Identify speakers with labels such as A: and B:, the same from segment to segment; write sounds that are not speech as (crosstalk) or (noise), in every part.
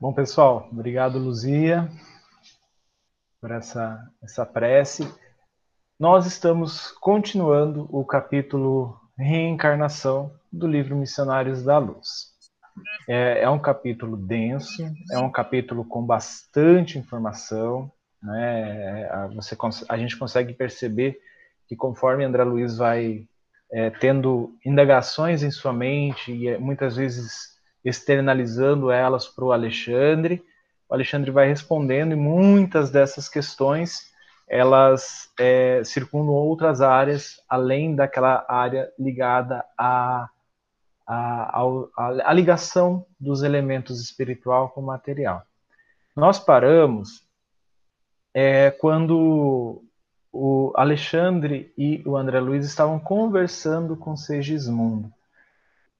A: Bom, pessoal, obrigado, Luzia, por essa, essa prece. Nós estamos continuando o capítulo Reencarnação do livro Missionários da Luz. É, é um capítulo denso, é um capítulo com bastante informação, né? Você, a gente consegue perceber que conforme André Luiz vai é, tendo indagações em sua mente e é, muitas vezes externalizando elas para o Alexandre, o Alexandre vai respondendo e muitas dessas questões elas é, circundam outras áreas além daquela área ligada à a, a, ligação dos elementos espiritual com material. Nós paramos é, quando o Alexandre e o André Luiz estavam conversando com Segismundo.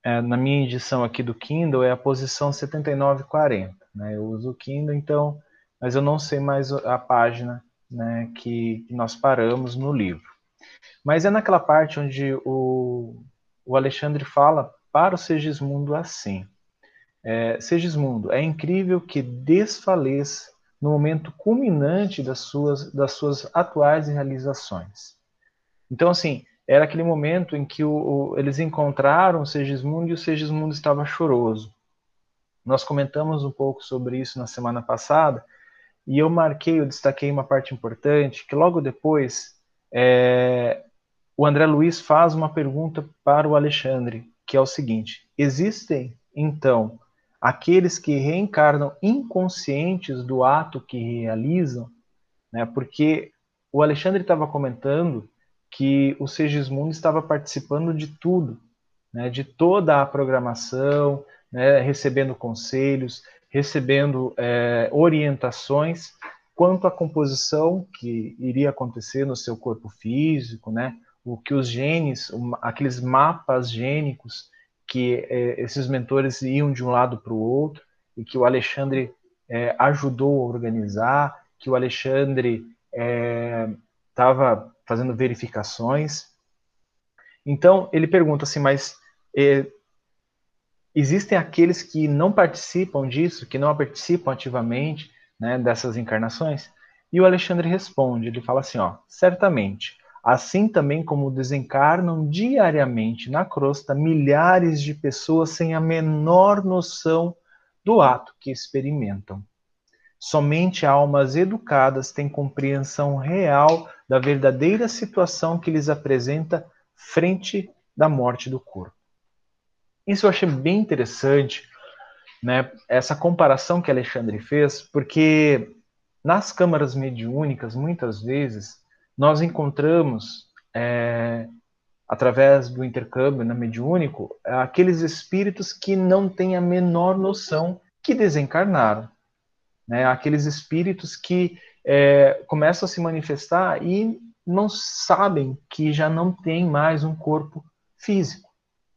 A: É, na minha edição aqui do Kindle é a posição 7940. Né? Eu uso o Kindle, então, mas eu não sei mais a página né, que, nós paramos no livro. Mas é naquela parte onde o, o Alexandre fala para o Segismundo assim: é, Segismundo, é incrível que desfaleça no momento culminante das suas, das suas atuais realizações. Então, assim, era aquele momento em que o, o, eles encontraram Segismundo e o Segismundo estava choroso. Nós comentamos um pouco sobre isso na semana passada, e eu marquei, eu destaquei uma parte importante, que logo depois é, o André Luiz faz uma pergunta para o Alexandre, que é o seguinte: existem, então, aqueles que reencarnam inconscientes do ato que realizam, né? Porque o Alexandre estava comentando que o Segismundo estava participando de tudo, né? De toda a programação, né? recebendo conselhos, recebendo é, orientações quanto à composição que iria acontecer no seu corpo físico, né? O que os genes, aqueles mapas gênicos que é, esses mentores iam de um lado para o outro e que o Alexandre é, ajudou a organizar, que o Alexandre estava fazendo verificações. Então ele pergunta assim, mas é, existem aqueles que não participam disso, que não participam ativamente né, dessas encarnações? E o Alexandre responde, ele fala assim, ó, certamente assim também como desencarnam diariamente na crosta milhares de pessoas sem a menor noção do ato que experimentam. Somente almas educadas têm compreensão real da verdadeira situação que lhes apresenta frente da morte do corpo. Isso eu achei bem interessante, né, essa comparação que Alexandre fez, porque nas câmaras mediúnicas, muitas vezes, nós encontramos, é, através do intercâmbio na mediúnico, aqueles espíritos que não têm a menor noção que desencarnaram. Né? Aqueles espíritos que é, começam a se manifestar e não sabem que já não tem mais um corpo físico,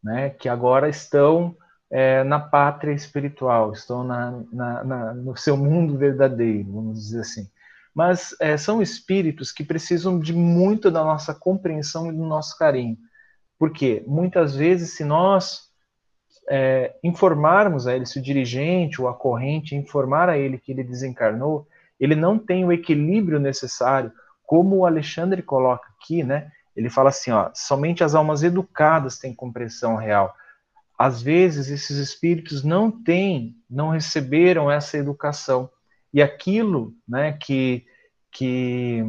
A: né? que agora estão é, na pátria espiritual, estão na, na, na, no seu mundo verdadeiro, vamos dizer assim mas é, são espíritos que precisam de muito da nossa compreensão e do nosso carinho. Porque muitas vezes, se nós é, informarmos a ele, se o dirigente ou a corrente informar a ele que ele desencarnou, ele não tem o equilíbrio necessário, como o Alexandre coloca aqui, né? Ele fala assim, ó, somente as almas educadas têm compreensão real. Às vezes esses espíritos não têm, não receberam essa educação e aquilo, né, que, que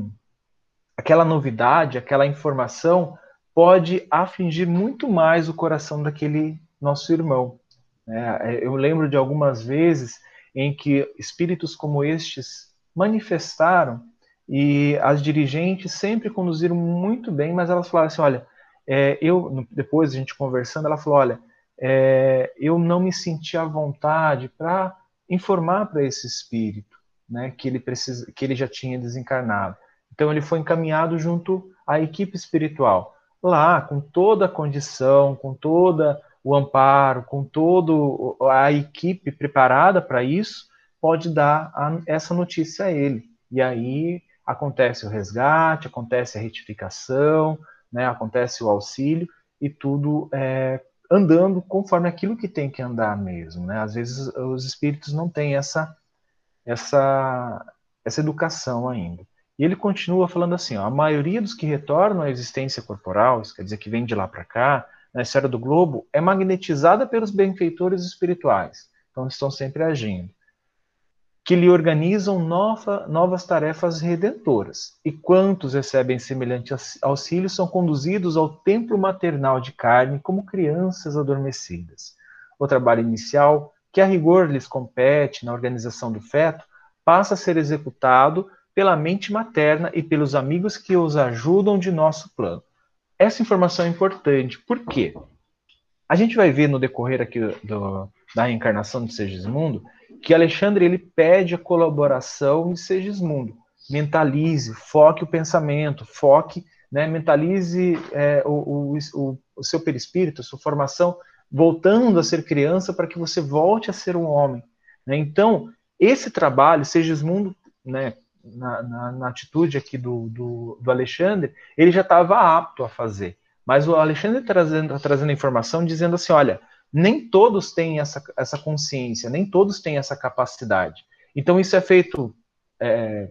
A: aquela novidade, aquela informação pode afligir muito mais o coração daquele nosso irmão. Né? Eu lembro de algumas vezes em que espíritos como estes manifestaram e as dirigentes sempre conduziram muito bem, mas elas falaram assim, olha, é, eu depois a gente conversando, ela falou, olha, é, eu não me senti à vontade para informar para esse espírito, né, que ele precisa, que ele já tinha desencarnado. Então ele foi encaminhado junto à equipe espiritual, lá com toda a condição, com toda o amparo, com toda a equipe preparada para isso, pode dar a, essa notícia a ele. E aí acontece o resgate, acontece a retificação, né, acontece o auxílio e tudo é, andando conforme aquilo que tem que andar mesmo, né? Às vezes os espíritos não têm essa essa essa educação ainda. E ele continua falando assim: ó, a maioria dos que retornam à existência corporal, isso quer dizer que vem de lá para cá, na esfera do globo, é magnetizada pelos benfeitores espirituais. Então estão sempre agindo. Que lhe organizam nova, novas tarefas redentoras. E quantos recebem semelhante auxílio são conduzidos ao templo maternal de carne como crianças adormecidas. O trabalho inicial, que a rigor lhes compete na organização do feto, passa a ser executado pela mente materna e pelos amigos que os ajudam de nosso plano. Essa informação é importante, por quê? A gente vai ver no decorrer aqui do, da reencarnação de Segismundo que Alexandre ele pede a colaboração de Segismundo. Mentalize, foque o pensamento, foque, né, mentalize é, o, o, o, seu perispírito, sua formação, voltando a ser criança para que você volte a ser um homem. Né? Então, esse trabalho, Segismundo, né, na, na, na atitude aqui do, do, do Alexandre, ele já estava apto a fazer. Mas o Alexandre está trazendo, trazendo informação dizendo assim: olha, nem todos têm essa, essa consciência, nem todos têm essa capacidade. Então, isso é feito é,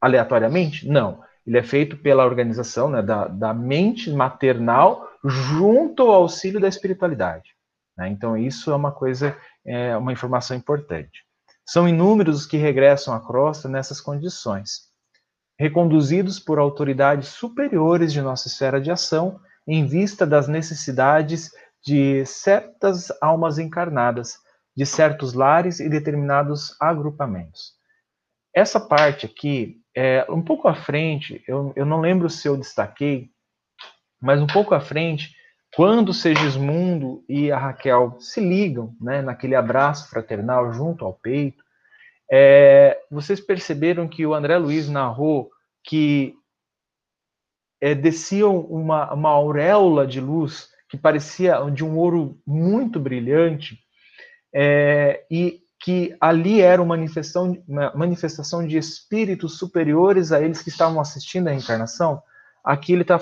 A: aleatoriamente? Não. Ele é feito pela organização né, da, da mente maternal junto ao auxílio da espiritualidade. Né? Então, isso é uma coisa, é uma informação importante. São inúmeros os que regressam à crosta nessas condições, reconduzidos por autoridades superiores de nossa esfera de ação em vista das necessidades de certas almas encarnadas, de certos lares e determinados agrupamentos. Essa parte aqui, é, um pouco à frente, eu, eu não lembro se eu destaquei, mas um pouco à frente, quando Segismundo e a Raquel se ligam, né, naquele abraço fraternal junto ao peito, é, vocês perceberam que o André Luiz narrou que é, desciam uma, uma auréola de luz que parecia de um ouro muito brilhante, é, e que ali era uma manifestação, uma manifestação de espíritos superiores a eles que estavam assistindo à reencarnação. Aqui ele está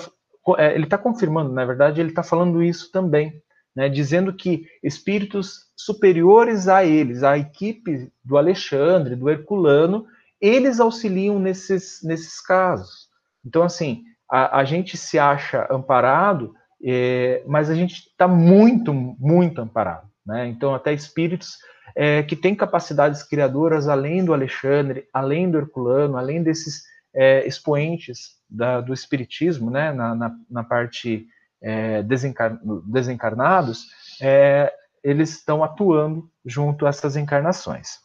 A: ele está confirmando, na verdade, ele está falando isso também, né, dizendo que espíritos superiores a eles, a equipe do Alexandre, do Herculano, eles auxiliam nesses, nesses casos. Então, assim, a, a gente se acha amparado, é, mas a gente está muito, muito amparado. Né? Então, até espíritos é, que têm capacidades criadoras além do Alexandre, além do Herculano, além desses é, expoentes da, do espiritismo, né, na, na, na parte é, desencar, desencarnados, é, eles estão atuando junto a essas encarnações.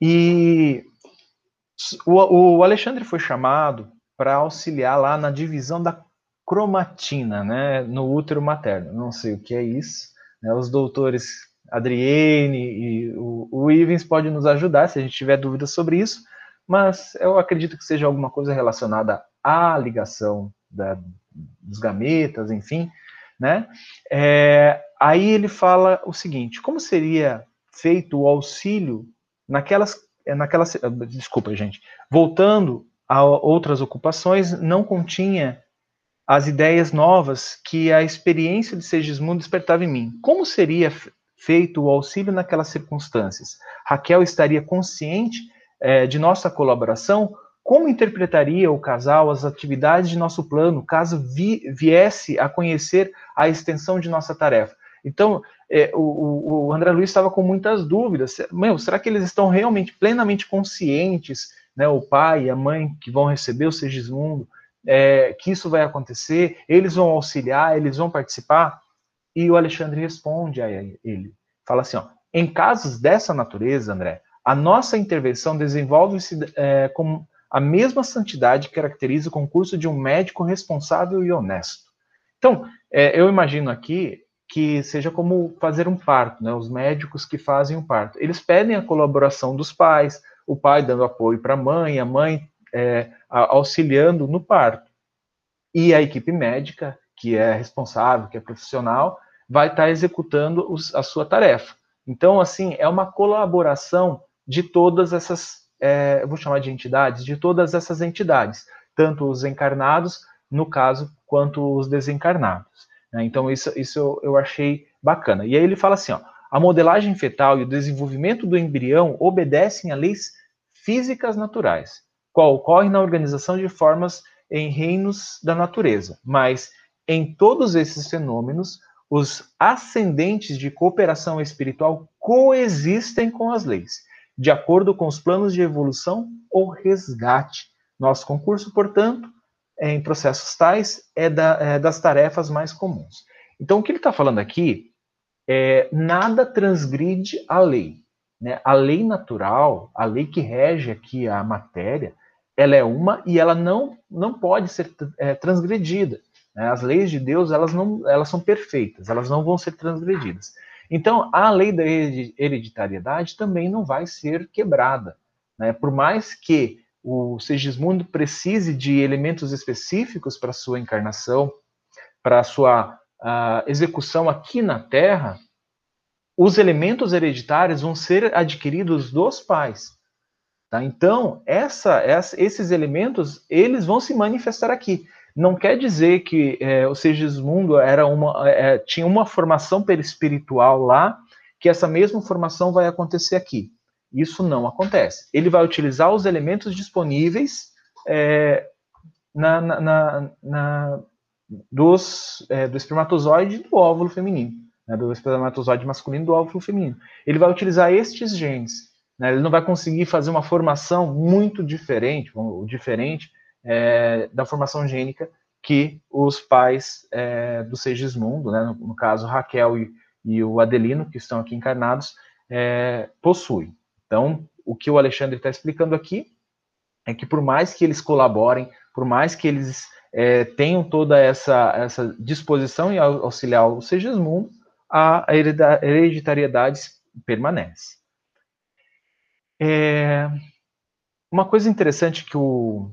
A: E o, o Alexandre foi chamado para auxiliar lá na divisão da cromatina, né, no útero materno. Não sei o que é isso. Né, os doutores Adriene e o, o Ivens podem nos ajudar se a gente tiver dúvidas sobre isso mas eu acredito que seja alguma coisa relacionada à ligação da, dos gametas, enfim, né? É, aí ele fala o seguinte: como seria feito o auxílio naquelas, naquelas, desculpa, gente, voltando a outras ocupações, não continha as ideias novas que a experiência de Segismundo despertava em mim. Como seria feito o auxílio naquelas circunstâncias? Raquel estaria consciente é, de nossa colaboração, como interpretaria o casal as atividades de nosso plano, caso vi, viesse a conhecer a extensão de nossa tarefa? Então, é, o, o, André Luiz estava com muitas dúvidas. Meu, será que eles estão realmente plenamente conscientes, né, o pai e a mãe que vão receber o Segismundo, é, que isso vai acontecer? Eles vão auxiliar, eles vão participar? E o Alexandre responde a ele, fala assim, ó, em casos dessa natureza, André, a nossa intervenção desenvolve-se é, com a mesma santidade que caracteriza o concurso de um médico responsável e honesto. Então, é, eu imagino aqui que seja como fazer um parto, né? Os médicos que fazem o um parto, eles pedem a colaboração dos pais, o pai dando apoio para a mãe, a mãe é, auxiliando no parto. E a equipe médica, que é responsável, que é profissional, vai estar tá executando os, a sua tarefa. Então, assim, é uma colaboração de todas essas, é, vou chamar de entidades, de todas essas entidades, tanto os encarnados, no caso, quanto os desencarnados. Né? Então, isso, isso eu, eu achei bacana. E aí ele fala assim: ó, a modelagem fetal e o desenvolvimento do embrião obedecem a leis físicas naturais, qual ocorre na organização de formas em reinos da natureza. Mas em todos esses fenômenos, os ascendentes de cooperação espiritual coexistem com as leis, de acordo com os planos de evolução ou resgate. Nosso concurso, portanto, em processos tais, é, da, é das tarefas mais comuns. Então, o que ele está falando aqui é nada transgride a lei. Né? A lei natural, a lei que rege aqui a matéria, ela é uma e ela não, não pode ser é, transgredida. Né? As leis de Deus, elas, não, elas são perfeitas, elas não vão ser transgredidas. Então, a lei da hereditariedade também não vai ser quebrada. Né? Por mais que o Segismundo precise de elementos específicos para sua encarnação, para sua uh, execução aqui na Terra, os elementos hereditários vão ser adquiridos dos pais. Tá? Então, essa, essa, esses elementos, eles vão se manifestar aqui. Não quer dizer que é, o Segismundo era uma, é, tinha uma formação perispiritual lá, que essa mesma formação vai acontecer aqui. Isso não acontece. Ele vai utilizar os elementos disponíveis é, na, na, na dos, é, do espermatozoide e do óvulo feminino, né, do espermatozoide masculino e do óvulo feminino. Ele vai utilizar estes genes. Né, ele não vai conseguir fazer uma formação muito diferente, diferente é, da formação gênica que os pais é, do Segismundo, né, no, no, caso Raquel e, e, o Adelino, que estão aqui encarnados, é, possuem. Então, o que o Alexandre está explicando aqui é que por mais que eles colaborem, por mais que eles é, tenham toda essa, essa disposição em auxiliar o Segismundo, a hereditariedade permanece. É, uma coisa interessante que o,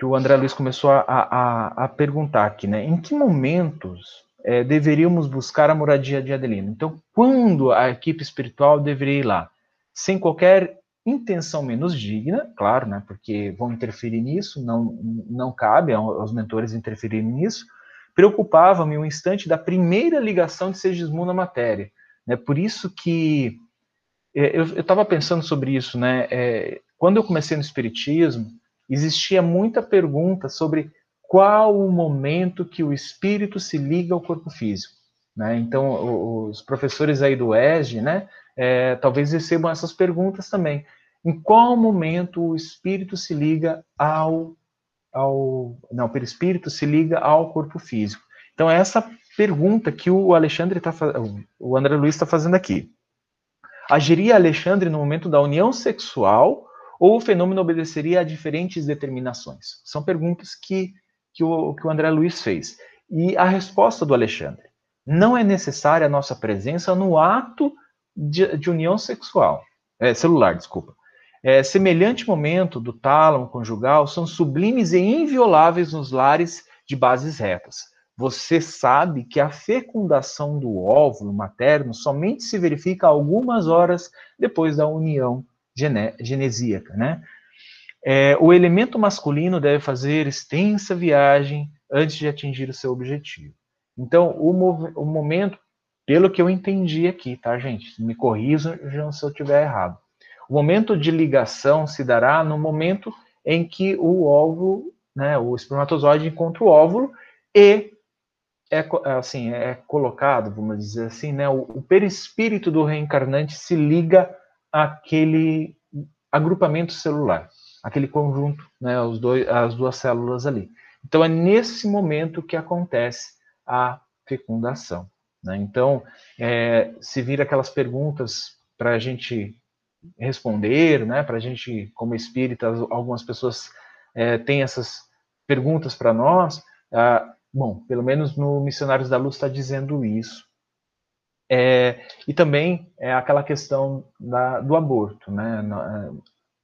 A: que o André Luiz começou a, a, a perguntar aqui, né? Em que momentos é, deveríamos buscar a moradia de Adelino? Então, quando a equipe espiritual deveria ir lá? Sem qualquer intenção menos digna, claro, né? Porque vão interferir nisso, não, não cabe aos mentores interferirem nisso. Preocupava-me um instante da primeira ligação de Segismundo à matéria. Né? Por isso que é, eu estava pensando sobre isso, né? É, quando eu comecei no Espiritismo, existia muita pergunta sobre qual o momento que o espírito se liga ao corpo físico. Né? Então, os professores aí do ESG, né, é, talvez recebam essas perguntas também. Em qual momento o espírito se liga ao, ao não, o perispírito se liga ao corpo físico? Então, é essa pergunta que o Alexandre está o André Luiz está fazendo aqui. Agiria Alexandre no momento da união sexual ou o fenômeno obedeceria a diferentes determinações? São perguntas que, que, o, que o André Luiz fez. E a resposta do Alexandre: não é necessária a nossa presença no ato de, de união sexual, é, celular, desculpa. É, semelhante momento do tálamo conjugal são sublimes e invioláveis nos lares de bases retas. Você sabe que a fecundação do óvulo materno somente se verifica algumas horas depois da união gene, genesíaca, né? É, o elemento masculino deve fazer extensa viagem antes de atingir o seu objetivo. Então, o, o momento, pelo que eu entendi aqui, tá, gente? Me corrijam se eu estiver errado. O momento de ligação se dará no momento em que o óvulo, né, o espermatozoide encontra o óvulo e é assim é colocado, vamos dizer assim, né, o, o perispírito do reencarnante se liga aquele agrupamento celular, aquele conjunto, né, os dois, as duas células ali. Então é nesse momento que acontece a fecundação. Né? Então, é, se vir aquelas perguntas para a gente responder, né, para a gente, como espíritas, algumas pessoas é, têm essas perguntas para nós. Ah, bom, pelo menos no Missionários da Luz está dizendo isso. É, e também é aquela questão da, do aborto, né? É,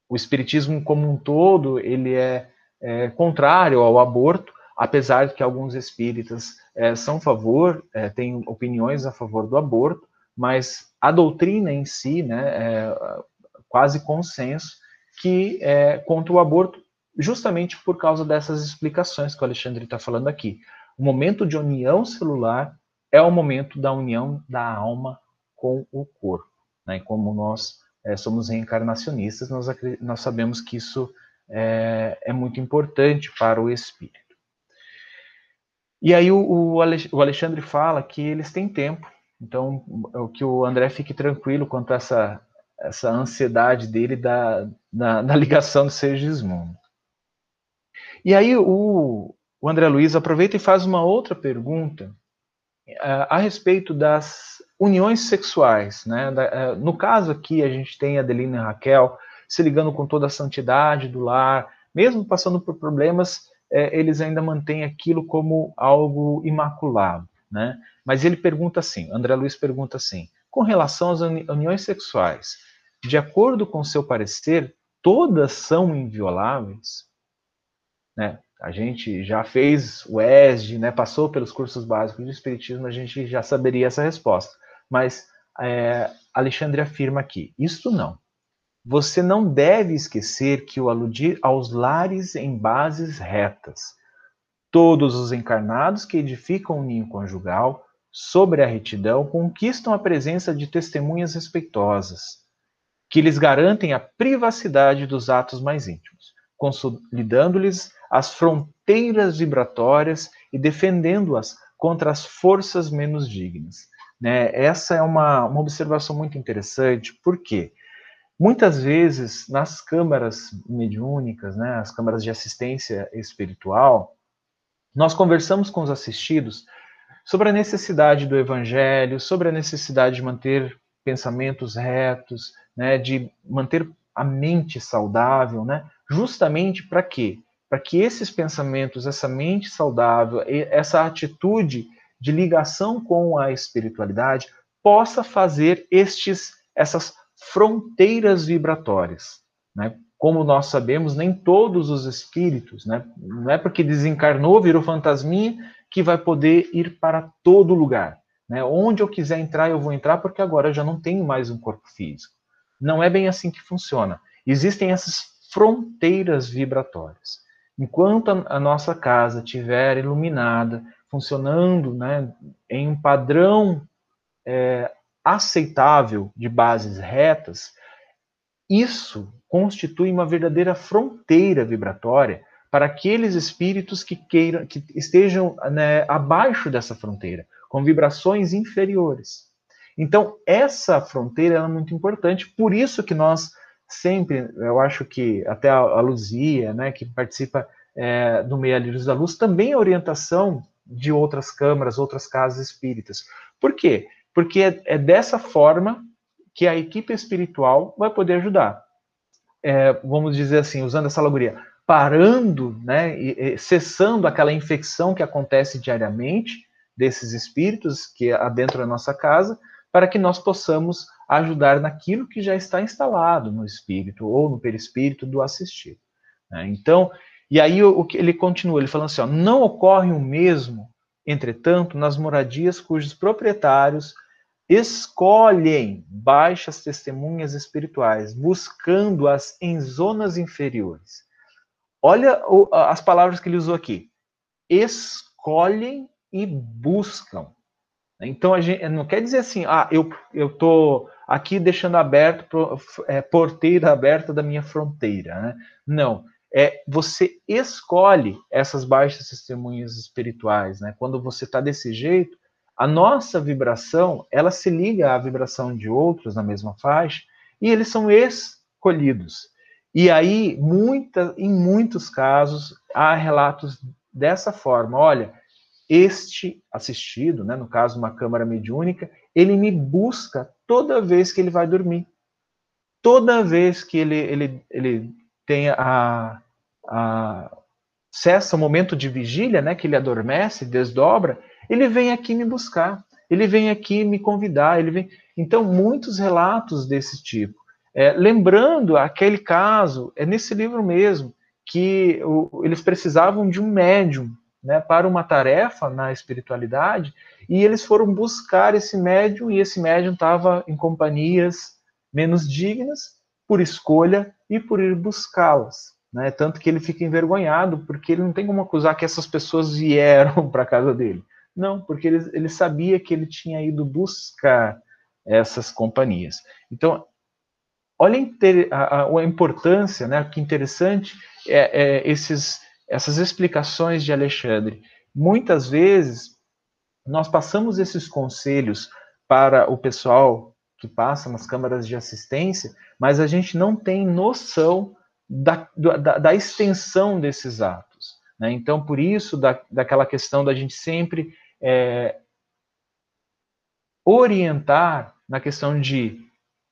A: o espiritismo como um todo ele é, é contrário ao aborto, apesar de que alguns espíritas é, são a favor, é, têm opiniões a favor do aborto, mas a doutrina em si, né, é quase consenso que é contra o aborto, justamente por causa dessas explicações que o Alexandre está falando aqui. O momento de união celular é o momento da união da alma com o corpo. Né? Como nós é, somos reencarnacionistas, nós, nós sabemos que isso é, é, muito importante para o espírito. E aí o, o Alexandre fala que eles têm tempo, então o que o André fique tranquilo quanto a essa, essa ansiedade dele da, da, da ligação do Sergismundo. E aí o, o André Luiz aproveita e faz uma outra pergunta a respeito das uniões sexuais. Né? Uh, no caso aqui, a gente tem Adelina e Raquel se ligando com toda a santidade do lar, mesmo passando por problemas, uh, eles ainda mantêm aquilo como algo imaculado. Né? Mas ele pergunta assim, André Luiz pergunta assim, com relação às uni uniões sexuais, de acordo com seu parecer, todas são invioláveis? Né? A gente já fez o ESG, né, passou pelos cursos básicos de Espiritismo, a gente já saberia essa resposta. Mas é, Alexandre afirma aqui: isto não. Você não deve esquecer que o aludir aos lares em bases retas. Todos os encarnados que edificam o ninho conjugal sobre a retidão conquistam a presença de testemunhas respeitosas, que lhes garantem a privacidade dos atos mais íntimos, consolidando-lhes as fronteiras vibratórias e defendendo-as contra as forças menos dignas. Né? Essa é uma, uma observação muito interessante, porque muitas vezes nas câmaras mediúnicas, né, as câmaras de assistência espiritual, nós conversamos com os assistidos sobre a necessidade do evangelho, sobre a necessidade de manter pensamentos retos, né, de manter a mente saudável, né, justamente para quê? Para que esses pensamentos, essa mente saudável, essa atitude de ligação com a espiritualidade possa fazer estes essas fronteiras vibratórias, né? Como nós sabemos, nem todos os espíritos, né? Não é porque desencarnou, virou fantasminha que vai poder ir para todo lugar, né? Onde eu quiser entrar, eu vou entrar porque agora eu já não tenho mais um corpo físico. Não é bem assim que funciona. Existem essas fronteiras vibratórias. Enquanto a nossa casa estiver iluminada, funcionando né, em um padrão é, aceitável de bases retas, isso constitui uma verdadeira fronteira vibratória para aqueles espíritos que queiram, que estejam né, abaixo dessa fronteira, com vibrações inferiores. Então, essa fronteira é muito importante, por isso que nós sempre, eu acho que até a, a Luzia, né, que participa é, do Meia Lírios da Luz, também é orientação de outras câmaras, outras casas espíritas. Por quê? Porque é, é dessa forma que a equipe espiritual vai poder ajudar. É, vamos dizer assim, usando essa alegoria, parando, né, e, e, cessando aquela infecção que acontece diariamente desses espíritos que adentram a nossa casa, para que nós possamos ajudar naquilo que já está instalado no espírito ou no perispírito do assistido. Né? Então, e aí o, que ele continua, ele falando assim, ó, não ocorre o mesmo, entretanto, nas moradias cujos proprietários escolhem baixas testemunhas espirituais, buscando-as em zonas inferiores. Olha as palavras que ele usou aqui. Escolhem e buscam. Então, a gente não quer dizer assim, ah, eu estou aqui deixando aberto, é, porteira aberta da minha fronteira. Né? Não, é você escolhe essas baixas testemunhas espirituais. Né? Quando você está desse jeito, a nossa vibração, ela se liga à vibração de outros na mesma faixa, e eles são escolhidos. E aí, muita, em muitos casos, há relatos dessa forma. Olha, este assistido, né, no caso uma câmara mediúnica, ele me busca toda vez que ele vai dormir. Toda vez que ele, ele, ele tem a, a cessa o momento de vigília, né, que ele adormece, desdobra, ele vem aqui me buscar, ele vem aqui me convidar, ele vem. Então, muitos relatos desse tipo. É, lembrando aquele caso, é nesse livro mesmo, que o, eles precisavam de um médium né, para uma tarefa na espiritualidade, e eles foram buscar esse médium, e esse médium estava em companhias menos dignas, por escolha e por ir buscá-las. Né? Tanto que ele fica envergonhado, porque ele não tem como acusar que essas pessoas vieram (laughs) para a casa dele. Não, porque ele, ele sabia que ele tinha ido buscar essas companhias. Então, olha a, a, a importância, né, que interessante é, é esses, essas explicações de Alexandre. Muitas vezes, nós passamos esses conselhos para o pessoal que passa nas câmaras de assistência, mas a gente não tem noção da, da, da extensão desses atos. Né? Então, por isso, da, daquela questão da gente sempre é, orientar na questão de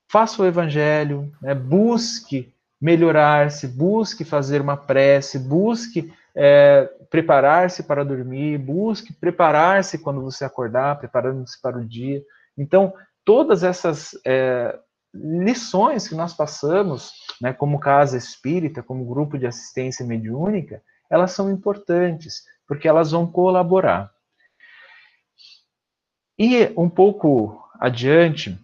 A: faça o evangelho, né? busque melhorar-se, busque fazer uma prece, busque é, preparar-se para dormir, busque preparar-se quando você acordar, preparando-se para o dia. Então, todas essas é, lições que nós passamos, né, como casa espírita, como grupo de assistência mediúnica, elas são importantes, porque elas vão colaborar. E um pouco adiante,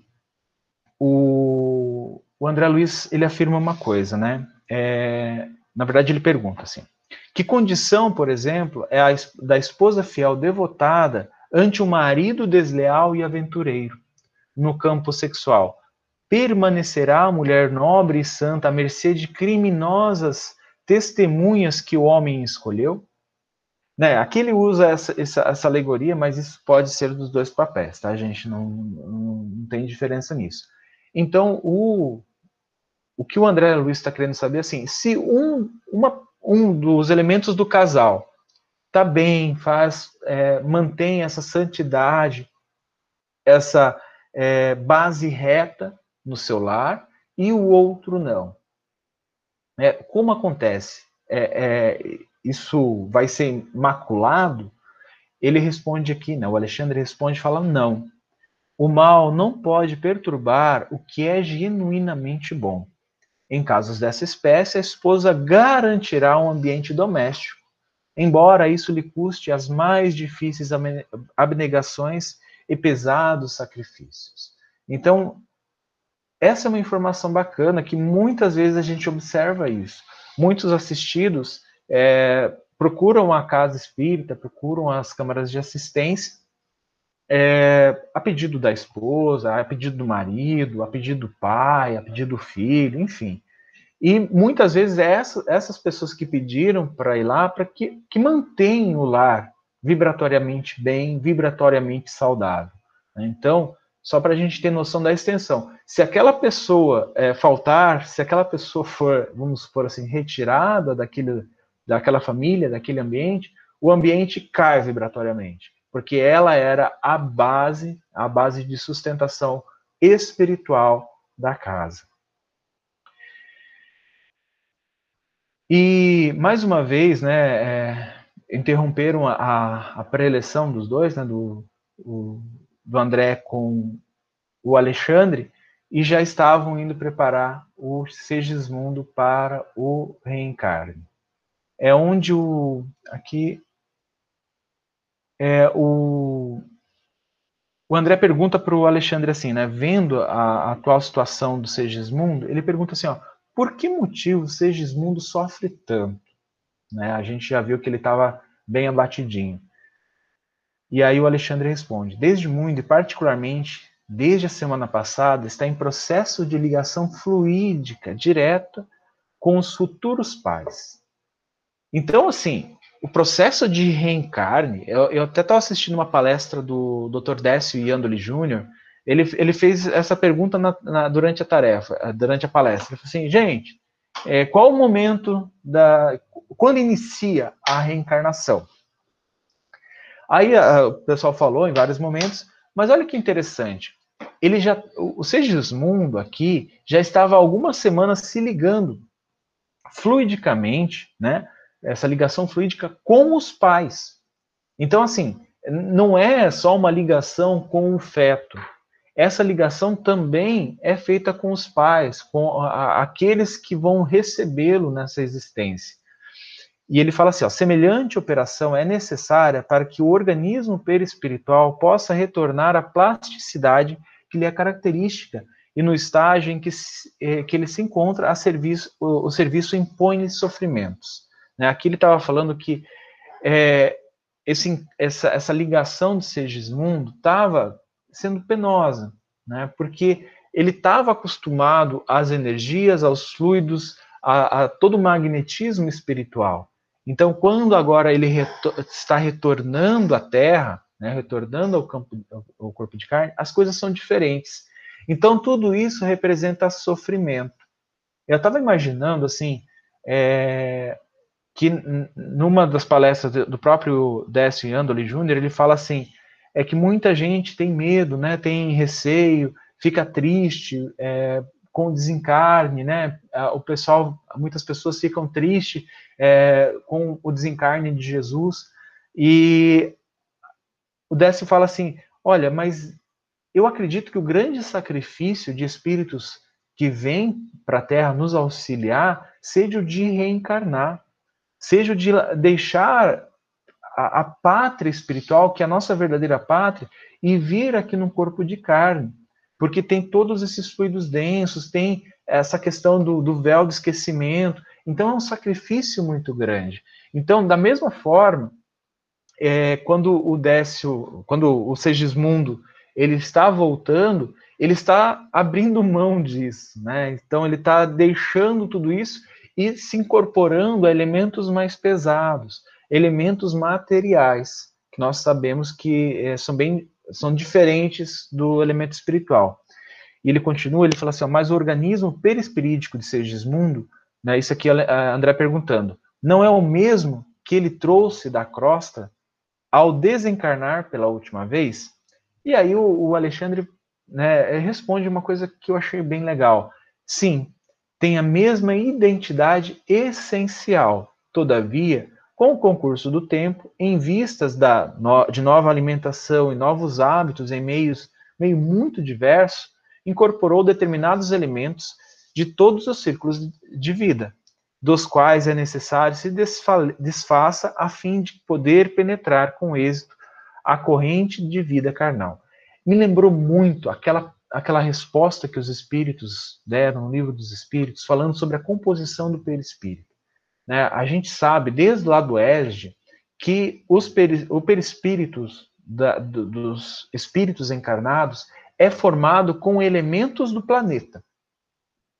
A: o, o André Luiz ele afirma uma coisa, né? É, na verdade, ele pergunta assim: que condição, por exemplo, é a da esposa fiel devotada ante o marido desleal e aventureiro no campo sexual? Permanecerá a mulher nobre e santa à mercê de criminosas testemunhas que o homem escolheu? Né, aqui ele usa essa, essa, essa, alegoria, mas isso pode ser dos dois papéis, tá, gente? Não, não, não tem diferença nisso. Então, o, o que o André Luiz está querendo saber é assim, se um, uma, um dos elementos do casal está bem, faz, é, mantém essa santidade, essa é, base reta no seu lar, e o outro não. É, como acontece? É, é, isso vai ser maculado? Ele responde aqui, não. O Alexandre responde, fala não. O mal não pode perturbar o que é genuinamente bom. Em casos dessa espécie, a esposa garantirá um ambiente doméstico, embora isso lhe custe as mais difíceis abnegações e pesados sacrifícios. Então, essa é uma informação bacana que muitas vezes a gente observa isso. Muitos assistidos é, procuram a casa espírita, procuram as câmaras de assistência, é, a pedido da esposa, a pedido do marido, a pedido do pai, a pedido do filho, enfim. E muitas vezes é essa, essas pessoas que pediram para ir lá para que, que mantêm o lar vibratoriamente bem, vibratoriamente saudável. Né? Então, só para a gente ter noção da extensão. Se aquela pessoa é, faltar, se aquela pessoa for, vamos supor assim, retirada daquele, daquela família, daquele ambiente, o ambiente cai vibratoriamente, porque ela era a base, a base de sustentação espiritual da casa. E mais uma vez, né, é, interromperam a, a pré-eleição dos dois, né, do, o, do André com o Alexandre, e já estavam indo preparar o Segismundo para o reencarne. É onde o aqui é o o André pergunta para o Alexandre assim, né? Vendo a, a, atual situação do Segismundo, ele pergunta assim, ó, por que motivo Segismundo sofre tanto? Né? A gente já viu que ele estava bem abatidinho. E aí o Alexandre responde: Desde muito e particularmente desde a semana passada, está em processo de ligação fluídica direta com os futuros pais. Então, assim, o processo de reencarne, eu, eu até estava assistindo uma palestra do Dr. Décio Iandoli Jr., ele, ele fez essa pergunta na, na, durante a tarefa, durante a palestra. Ele falou assim, gente, é, qual o momento da... quando inicia a reencarnação? Aí a, o pessoal falou em vários momentos, mas olha que interessante. Ele já, o Segismundo aqui já estava algumas semanas se ligando fluidicamente, né? Essa ligação fluídica com os pais. Então, assim, não é só uma ligação com o feto. Essa ligação também é feita com os pais, com a, aqueles que vão recebê-lo nessa existência. E ele fala assim: ó, semelhante operação é necessária para que o organismo perispiritual possa retornar à plasticidade que lhe é característica e no estágio em que, eh, que ele se encontra, a serviço, o, o serviço impõe sofrimentos. Né? Aqui ele estava falando que é, esse, essa, essa ligação de Segismundo estava sendo penosa, né? porque ele estava acostumado às energias, aos fluidos, a, a, todo o magnetismo espiritual. Então, quando agora ele retor está retornando à Terra, né, retornando ao, campo, ao corpo de carne, as coisas são diferentes. Então, tudo isso representa sofrimento. Eu estava imaginando, assim, é, que numa das palestras do próprio Décio Andoli Jr., ele fala assim, é que muita gente tem medo, né, tem receio, fica triste é, com o desencarne, né, o pessoal, muitas pessoas ficam tristes é, com o desencarne de Jesus, e o Décio fala assim, olha, mas eu acredito que o grande sacrifício de espíritos que vêm para a Terra nos auxiliar seja o de reencarnar, seja o de deixar a, a, pátria espiritual, que é a nossa verdadeira pátria, e vir aqui num corpo de carne. Porque tem todos esses fluidos densos, tem essa questão do, do véu de esquecimento. Então é um sacrifício muito grande. Então, da mesma forma, é, quando o Décio, quando o Segismundo ele está voltando, ele está abrindo mão disso, né? Então ele está deixando tudo isso e se incorporando a elementos mais pesados, elementos materiais, que nós sabemos que é, são bem são diferentes do elemento espiritual. E ele continua, ele fala assim, mas o organismo perispirídico de Segismundo, né, isso aqui a André perguntando, não é o mesmo que ele trouxe da crosta ao desencarnar pela última vez? E aí o, o Alexandre né, responde uma coisa que eu achei bem legal. Sim, tem a mesma identidade essencial. Todavia, com o concurso do tempo, em vistas da, de nova alimentação e novos hábitos em meios meio muito diversos, incorporou determinados elementos de todos os círculos de vida, dos quais é necessário se desfaça a fim de poder penetrar com êxito a corrente de vida carnal. Me lembrou muito aquela, aquela resposta que os espíritos deram no livro dos espíritos, falando sobre a composição do perispírito. Né? A gente sabe, desde lá do ESG, que os peri, o perispírito da, do, dos espíritos encarnados é formado com elementos do planeta.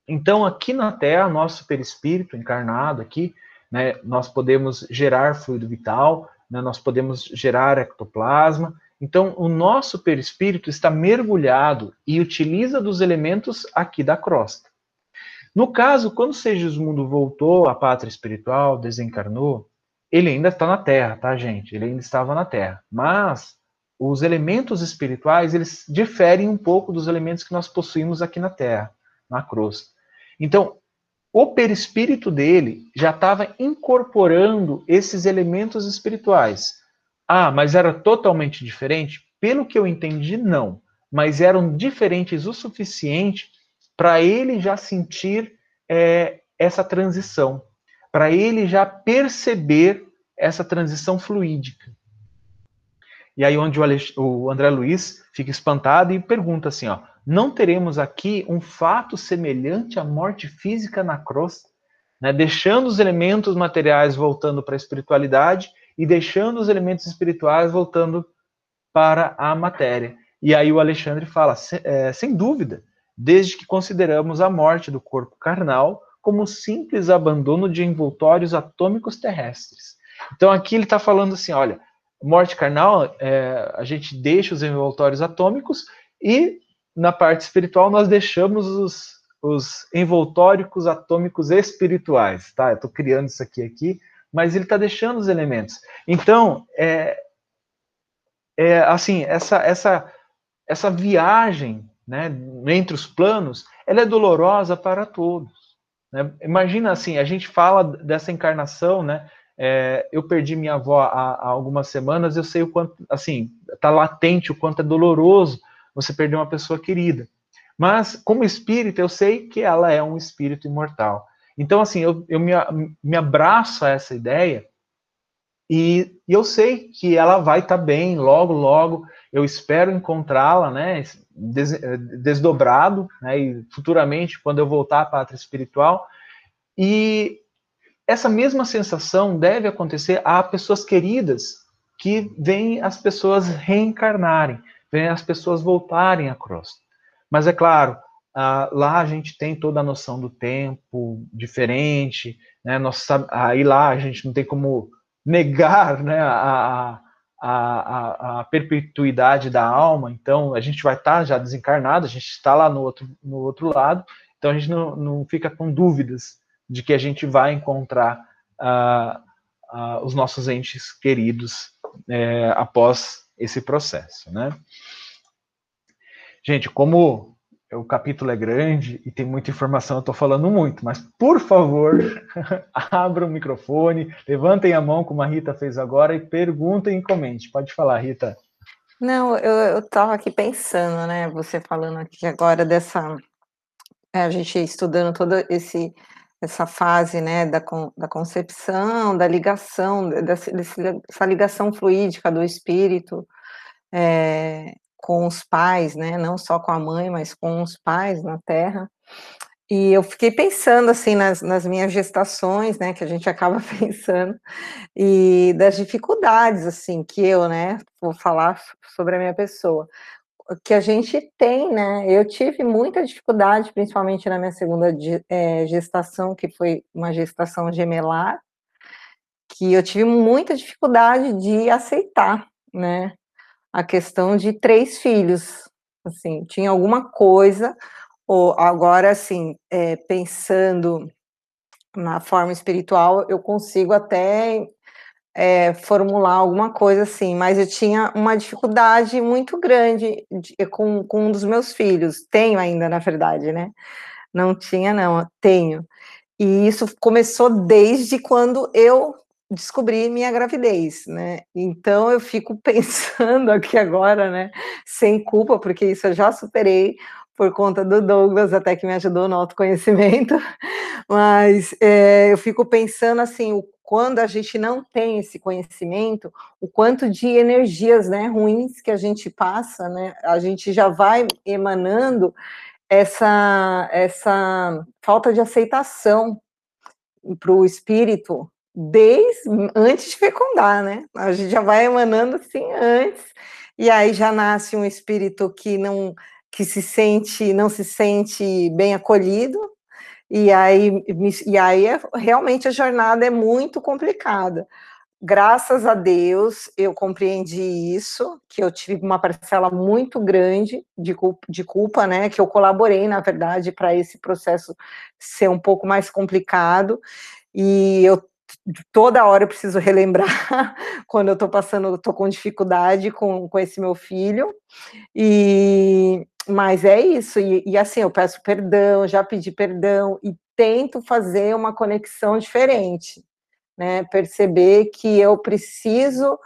A: Então, aqui na Terra, nosso perispírito encarnado aqui, né, nós podemos gerar fluido vital, né, nós podemos gerar ectoplasma. Então, o nosso perispírito está mergulhado e utiliza dos elementos aqui da crosta. No caso, quando Segismundo voltou à pátria espiritual, desencarnou, ele ainda está na Terra, tá, gente? Ele ainda estava na Terra. Mas os elementos espirituais, eles diferem um pouco dos elementos que nós possuímos aqui na Terra, na crosta. Então, o perispírito dele já estava incorporando esses elementos espirituais. Ah, mas era totalmente diferente? Pelo que eu entendi, não. Mas eram diferentes o suficiente para ele já sentir é, essa transição, para ele já perceber essa transição fluídica. E aí onde o, André Luiz fica espantado e pergunta assim, ó, não teremos aqui um fato semelhante à morte física na crosta, né, deixando os elementos materiais voltando para a espiritualidade e deixando os elementos espirituais voltando para a matéria. E aí o Alexandre fala, é, sem dúvida, desde que consideramos a morte do corpo carnal como simples abandono de envoltórios atômicos terrestres. Então aqui ele está falando assim, olha, morte carnal, é, a gente deixa os envoltórios atômicos e na parte espiritual, nós deixamos os, os envoltóricos atômicos espirituais, tá? Eu estou criando isso aqui aqui, mas ele está deixando os elementos. Então, é, é assim, essa, essa, essa viagem né, entre os planos, ela é dolorosa para todos. Né? Imagina assim, a gente fala dessa encarnação, né? É, eu perdi minha avó há, há, algumas semanas, eu sei o quanto, assim, está latente o quanto é doloroso você perdeu uma pessoa querida. Mas, como espírito, eu sei que ela é um espírito imortal. Então, assim, eu, eu me, me abraço a essa ideia e, e eu sei que ela vai estar tá bem logo, logo. Eu espero encontrá-la, né, des, desdobrado, né, e futuramente, quando eu voltar à pátria espiritual. E essa mesma sensação deve acontecer a pessoas queridas que vem as pessoas reencarnarem, vem as pessoas voltarem à cruz. Mas é claro, ah, lá a gente tem toda a noção do tempo diferente, né? Nós, aí lá a gente não tem como negar né, a, a, a, perpetuidade da alma, então a gente vai estar tá já desencarnado, a gente está lá no outro, no outro lado, então a gente não, não fica com dúvidas de que a gente vai encontrar ah, ah, os nossos entes queridos é, após esse processo, né? Gente, como o capítulo é grande e tem muita informação, eu estou falando muito, mas por favor, (laughs) abra o microfone, levantem a mão, como a Rita fez agora, e perguntem e comente. Pode falar, Rita.
B: Não, eu estava aqui pensando, né? Você falando aqui agora dessa. É, a gente estudando toda esse, essa fase, né, da, da concepção, da ligação, dessa, dessa ligação fluídica do espírito. É, com os pais, né, não só com a mãe, mas com os pais na Terra. E eu fiquei pensando assim nas, nas minhas gestações, né, que a gente acaba (laughs) pensando, e das dificuldades assim que eu, né, vou falar sobre a minha pessoa, que a gente tem, né? Eu tive muita dificuldade, principalmente na minha segunda é, gestação, que foi uma gestação gemelar, que eu tive muita dificuldade de aceitar, né? A questão de três filhos, assim, tinha alguma coisa, ou agora, assim, é, pensando na forma espiritual, eu consigo até é, formular alguma coisa assim, mas eu tinha uma dificuldade muito grande de, com, com um dos meus filhos, tenho ainda, na verdade, né? Não tinha, não, tenho. E isso começou desde quando eu descobri minha gravidez, né? Então eu fico (laughs) pensando aqui agora, né, sem culpa, porque isso eu já superei por conta do Douglas, até que me ajudou no autoconhecimento, (laughs) mas é, eu fico pensando assim, o, quando a gente não tem esse conhecimento, o quanto de energias, né, ruins que a gente passa, né, a gente já vai emanando essa, essa falta de aceitação para o espírito, desde antes de fecundar, né? A gente já vai emanando assim antes, e aí já nasce um espírito que não que se sente não se sente bem acolhido, e aí e aí é, realmente a jornada é muito complicada. Graças a Deus eu compreendi isso, que eu tive uma parcela muito grande de culpa, de culpa né? Que eu colaborei, na verdade, para esse processo ser um pouco mais complicado. E eu toda hora eu preciso relembrar (laughs) quando eu estou passando, estou com dificuldade com, com esse meu filho. E mas é isso, e, e, assim, eu peço perdão, já pedi perdão e tento fazer uma conexão diferente, né? Perceber que eu preciso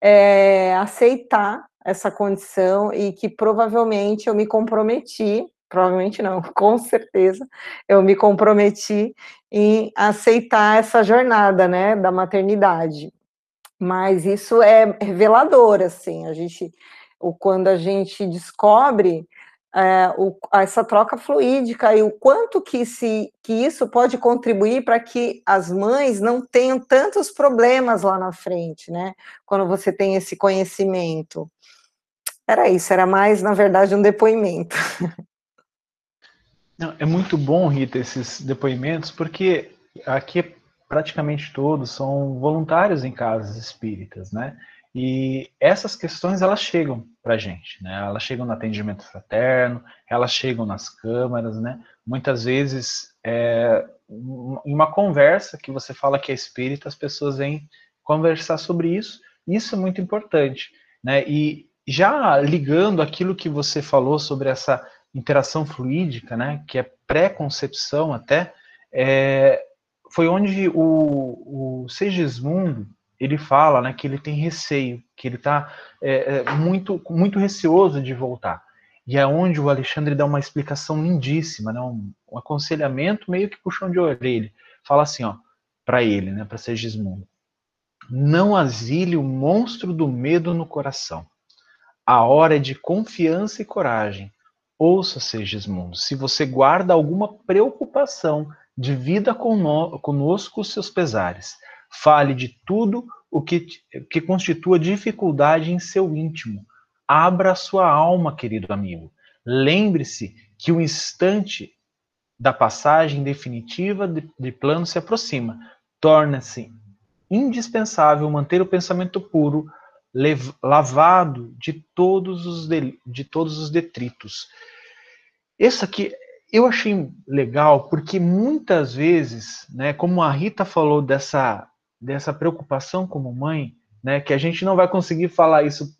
B: é, aceitar essa condição e que provavelmente eu me comprometi provavelmente não, (laughs) com certeza, eu me comprometi em aceitar essa jornada, né, da maternidade. Mas isso é revelador, assim, a gente, quando a gente descobre é, o, essa troca fluídica e o quanto que, se, que isso pode contribuir para que as mães não tenham tantos problemas lá na frente, né, quando você tem esse conhecimento. Era isso, era mais, na verdade, um depoimento. (laughs)
A: Não, é muito bom, Rita, esses depoimentos, porque aqui praticamente todos são voluntários em casas espíritas, né? E essas questões elas chegam para a gente, né? Elas chegam no atendimento fraterno, elas chegam nas câmaras, né? Muitas vezes, é, uma conversa que você fala que é espírita, as pessoas vêm conversar sobre isso. Isso é muito importante, né? E já ligando aquilo que você falou sobre essa interação fluídica, né, que é pré-concepção até, é, foi onde o, o Segismundo ele fala né, que ele tem receio, que ele está é, é, muito, muito receoso de voltar. E é onde o Alexandre dá uma explicação lindíssima, né, um, um aconselhamento meio que puxão de orelha. Fala assim, ó, para ele, né, para Segismundo: Não asile o monstro do medo no coração. A hora é de confiança e coragem. Ouça, Segismundo, se você guarda alguma preocupação, divida conosco os seus pesares. Fale de tudo o que, que constitua dificuldade em seu íntimo. Abra sua alma, querido amigo. Lembre-se que o instante da passagem definitiva de, de plano se aproxima. Torna-se indispensável manter o pensamento puro, lavado de todos os de, de todos os detritos. Isso aqui eu achei legal porque muitas vezes, né, como a Rita falou dessa dessa preocupação como mãe, né, que a gente não vai conseguir falar isso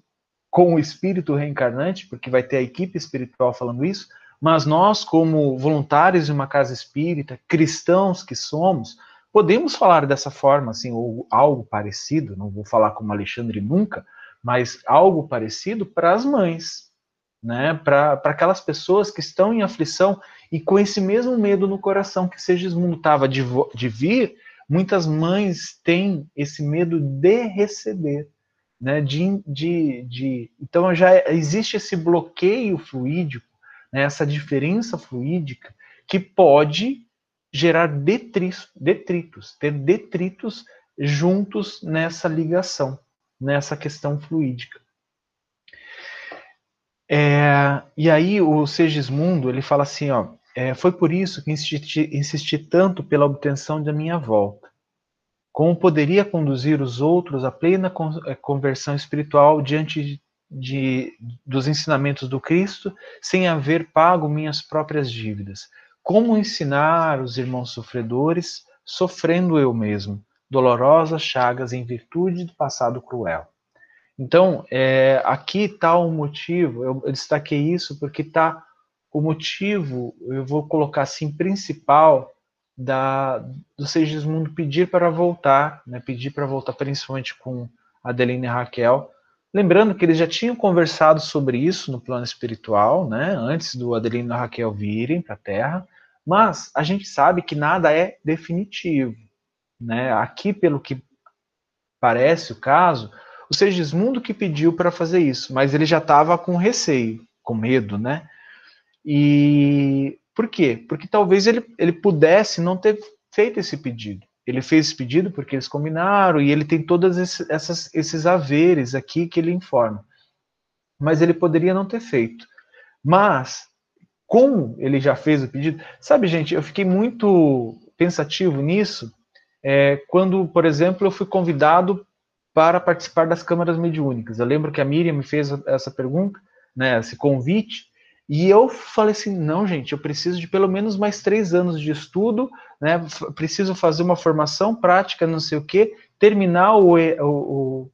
A: com o espírito reencarnante, porque vai ter a equipe espiritual falando isso, mas nós, como voluntários de uma casa espírita, cristãos que somos, podemos falar dessa forma, assim, ou algo parecido, não vou falar como Alexandre nunca, mas algo parecido para as mães, né? para aquelas pessoas que estão em aflição e com esse mesmo medo no coração que Segismundo estava de, de vir, muitas mães têm esse medo de receber. Né, de, de, de, então já existe esse bloqueio fluídico né, essa diferença fluídica que pode gerar detritos, detritos, ter detritos juntos nessa ligação, nessa questão fluídica. É, e aí o Segismundo ele fala assim, ó, é, foi por isso que insisti, insisti tanto pela obtenção da minha volta. Como poderia conduzir os outros à plena é, conversão espiritual diante de, dos ensinamentos do Cristo sem haver pago minhas próprias dívidas? Como ensinar os irmãos sofredores, sofrendo eu mesmo, dolorosas chagas em virtude do passado cruel? Então, é, aqui está o motivo, eu, destaquei isso porque está o motivo, eu vou colocar assim, principal da, do Segismundo pedir para voltar, né, pedir para voltar principalmente com Adeline e Raquel, Lembrando que eles já tinham conversado sobre isso no plano espiritual, né, antes do Adelino e Raquel virem para a Terra, mas a gente sabe que nada é definitivo. Né? Aqui, pelo que parece o caso, o Segismundo que pediu para fazer isso, mas ele já estava com receio, com medo, né? E por quê? Porque talvez ele, ele pudesse não ter feito esse pedido. Ele fez esse pedido porque eles combinaram e ele tem todos esse, essas, esses haveres aqui que ele informa. Mas ele poderia não ter feito. Mas, como ele já fez o pedido, sabe, gente, eu fiquei muito pensativo nisso é, quando, por exemplo, eu fui convidado para participar das câmaras mediúnicas. Eu lembro que a Miriam me fez essa pergunta, né, esse convite, e eu falei assim, não, gente, eu preciso de pelo menos mais três anos de estudo, né? Preciso fazer uma formação prática, não sei o quê, terminar o, o,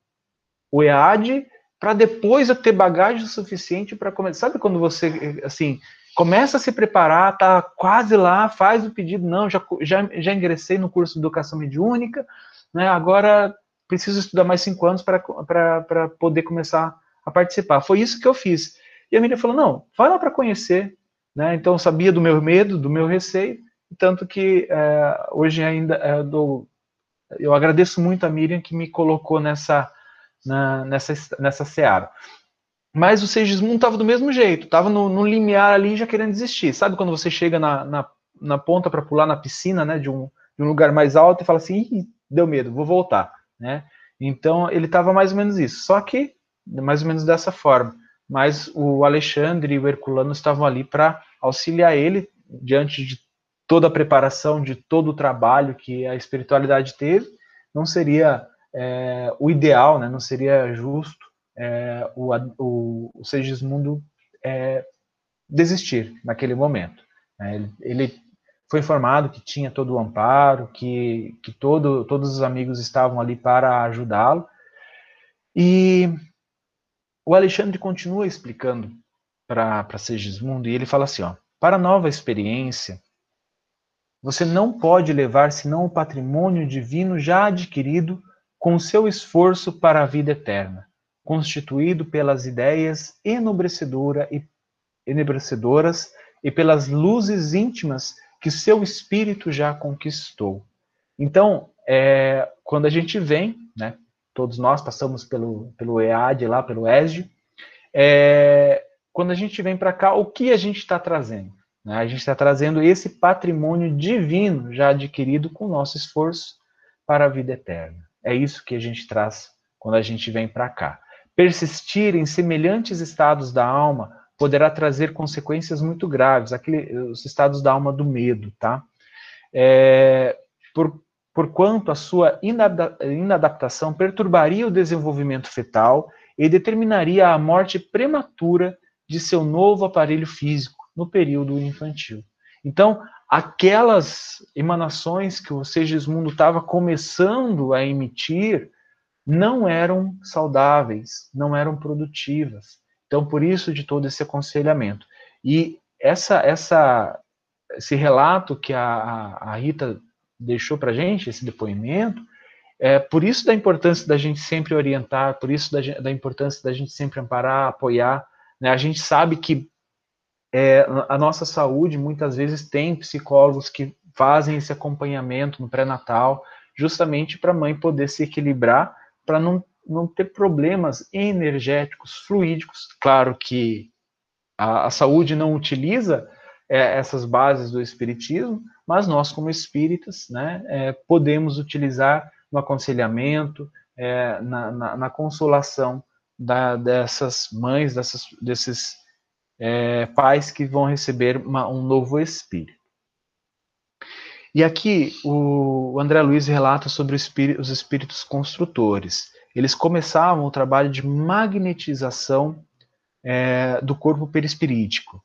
A: o EAD, para depois eu ter bagagem suficiente para começar. Sabe quando você, assim, começa a se preparar, tá quase lá, faz o pedido, não, já, já, já ingressei no curso de educação mediúnica, né? Agora preciso estudar mais cinco anos para poder começar a participar. Foi isso que eu fiz. E a Miriam falou: não, vai lá para conhecer. Né? Então, eu sabia do meu medo, do meu receio, tanto que é, hoje ainda é, dou, eu agradeço muito a Miriam que me colocou nessa, na, nessa, nessa seara. Mas o Segismundo estava do mesmo jeito, estava no, no, limiar ali já querendo desistir. Sabe quando você chega na, na, na ponta para pular na piscina, né, de um, de um lugar mais alto e fala assim, deu medo, vou voltar, né? Então ele estava mais ou menos isso, só que mais ou menos dessa forma mas o Alexandre e o Herculano estavam ali para auxiliar ele diante de toda a preparação, de todo o trabalho que a espiritualidade teve. Não seria é, o ideal, né? não seria justo é, o, o, o Segismundo é, desistir naquele momento. Né? Ele, ele, foi informado que tinha todo o amparo, que, que todo, todos os amigos estavam ali para ajudá-lo. E o Alexandre continua explicando para Segismundo e ele fala assim: ó, para a nova experiência, você não pode levar senão o patrimônio divino já adquirido com seu esforço para a vida eterna, constituído pelas ideias enobrecedora e, enebrecedoras e pelas luzes íntimas que seu espírito já conquistou. Então, é, quando a gente vem, né, todos nós passamos pelo, pelo EAD lá, pelo ESD. É, quando a gente vem para cá, o que a gente está trazendo? Né? A gente está trazendo esse patrimônio divino já adquirido com o nosso esforço para a vida eterna. É isso que a gente traz quando a gente vem para cá. Persistir em semelhantes estados da alma poderá trazer consequências muito graves, aquele, os estados da alma do medo, tá? É, por, porquanto a sua inadaptação perturbaria o desenvolvimento fetal e determinaria a morte prematura de seu novo aparelho físico no período infantil. Então, aquelas emanações que o Segismundo estava começando a emitir não eram saudáveis, não eram produtivas. Então, por isso de todo esse aconselhamento. E essa, essa, esse relato que a, a Rita deixou para a gente, esse depoimento, é por isso da importância da gente sempre orientar, por isso da, da importância da gente sempre amparar, apoiar. Né? A gente sabe que é, a nossa saúde muitas vezes tem psicólogos que fazem esse acompanhamento no pré-natal, justamente para a mãe poder se equilibrar, para não não ter problemas energéticos, fluídicos. Claro que a, a saúde não utiliza é, essas bases do espiritismo, mas nós, como espíritas, né, é, podemos utilizar no aconselhamento, é, na, na, na, consolação da, dessas mães, dessas, desses é, pais que vão receber uma, um novo espírito. E aqui o André Luiz relata sobre os espíritos construtores eles começavam o trabalho de magnetização é, do corpo perispirítico,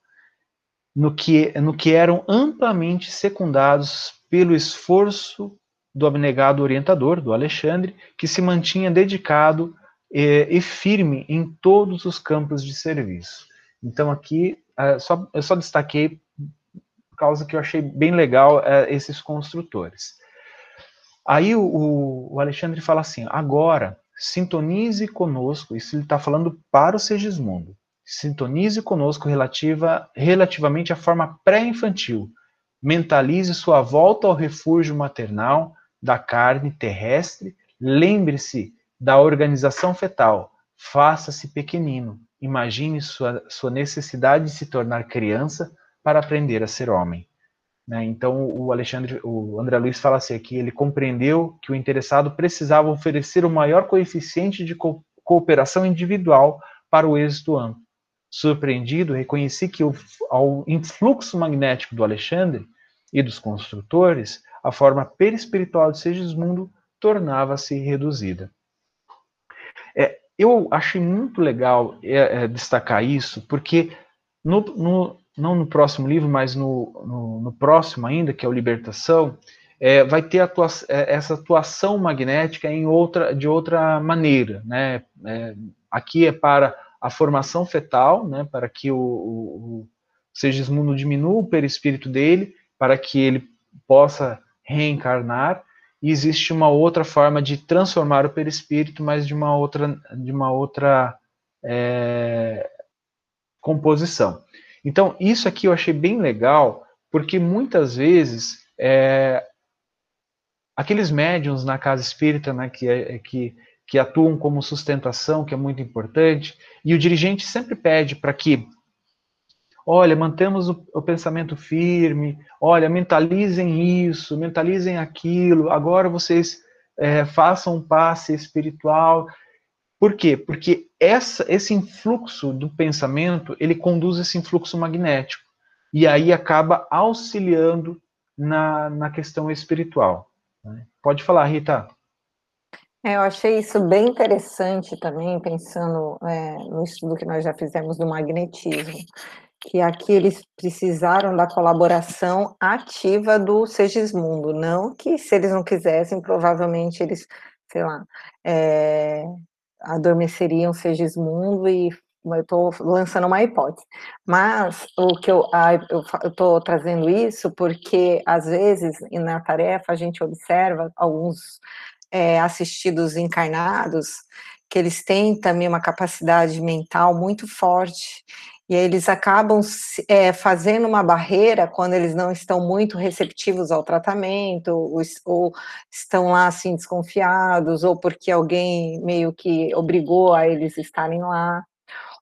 A: no que, no que eram amplamente secundados pelo esforço do abnegado orientador, do Alexandre, que se mantinha dedicado é, e firme em todos os campos de serviço. Então aqui é, só, eu só destaquei causa que eu achei bem legal é, esses construtores. Aí o, o Alexandre fala assim: agora sintonize conosco, isso ele está falando para o Segismundo, sintonize conosco relativa, relativamente à forma pré-infantil, mentalize sua volta ao refúgio maternal da carne terrestre, lembre-se da organização fetal, faça-se pequenino, imagine sua, sua necessidade de se tornar criança para aprender a ser homem. Né? Então, o Alexandre, o André Luiz fala assim ele compreendeu que o interessado precisava oferecer o maior coeficiente de co cooperação individual para o êxito amplo. Surpreendido, reconheci que o, ao influxo magnético do Alexandre e dos construtores, a forma perispiritual de Segismundo tornava-se reduzida. É, eu achei muito legal é, é, destacar isso, porque no, no, não no próximo livro, mas no, no, no próximo ainda, que é o Libertação, é, vai ter atua é, essa atuação magnética em outra, de outra maneira. Né? É, aqui é para a formação fetal, né? para que o, o, o Segismundo diminua o perispírito dele, para que ele possa reencarnar, e existe uma outra forma de transformar o perispírito, mas de uma outra, de uma outra é, composição. Então, isso aqui eu achei bem legal, porque muitas vezes é, aqueles médiums na casa espírita né, que, é, que, que atuam como sustentação, que é muito importante, e o dirigente sempre pede para que, olha, mantemos o, o pensamento firme, olha, mentalizem isso, mentalizem aquilo, agora vocês é, façam um passe espiritual. Por quê? Porque essa, esse influxo do pensamento, ele conduz esse influxo magnético. E aí acaba auxiliando na, na questão espiritual. Né? Pode falar, Rita.
B: É, eu achei isso bem interessante também, pensando é, no estudo que nós já fizemos do magnetismo, que aqui eles precisaram da colaboração ativa do Segismundo, não que se eles não quisessem, provavelmente eles, sei lá, é, adormeceriam Segismundo e eu estou lançando uma hipótese, mas o que eu estou trazendo isso porque às vezes na tarefa a gente observa alguns é, assistidos encarnados que eles têm também uma capacidade mental muito forte e eles acabam é, fazendo uma barreira quando eles não estão muito receptivos ao tratamento, ou, ou, estão lá assim desconfiados, ou porque alguém meio que obrigou a eles estarem lá.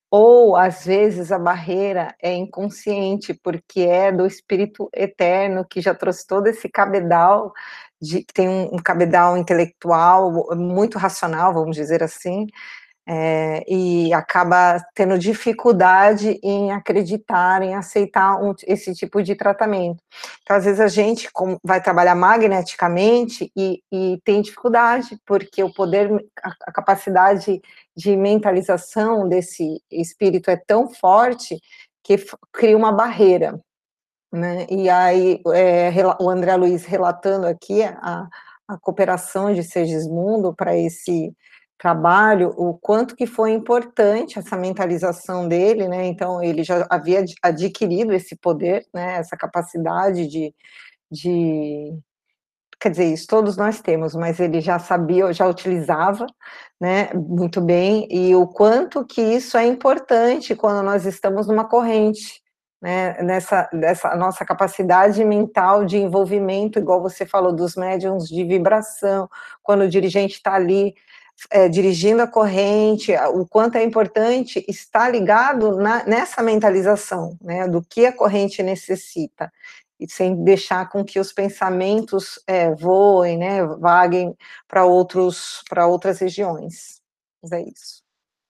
B: Ou às vezes a barreira é inconsciente, porque é do espírito eterno que já trouxe todo esse cabedal de, tem um, um cabedal intelectual muito racional, vamos dizer assim, é, e acaba tendo dificuldade em acreditar, em aceitar um, esse tipo de tratamento. Então, às vezes, a gente vai trabalhar magneticamente e, e tem dificuldade, porque o poder, a, a, capacidade de mentalização desse espírito é tão forte que cria uma barreira. Né? E aí, é, o André Luiz relatando aqui a, a cooperação de Segismundo para esse trabalho, o quanto que foi importante essa mentalização dele, né? Então ele já havia adquirido esse poder, né? Essa capacidade de, de quer dizer, isso todos nós temos, mas ele já sabia, já utilizava, né? Muito bem e o quanto que isso é importante quando nós estamos numa corrente. Né, nessa, nessa nossa capacidade mental de envolvimento, igual você falou, dos médiums de vibração, quando o dirigente está ali é, dirigindo a corrente, o quanto é importante estar ligado na, nessa mentalização, né, do que a corrente necessita, e sem deixar com que os pensamentos é, voem, né, vaguem para outros, para outras regiões. Mas é isso.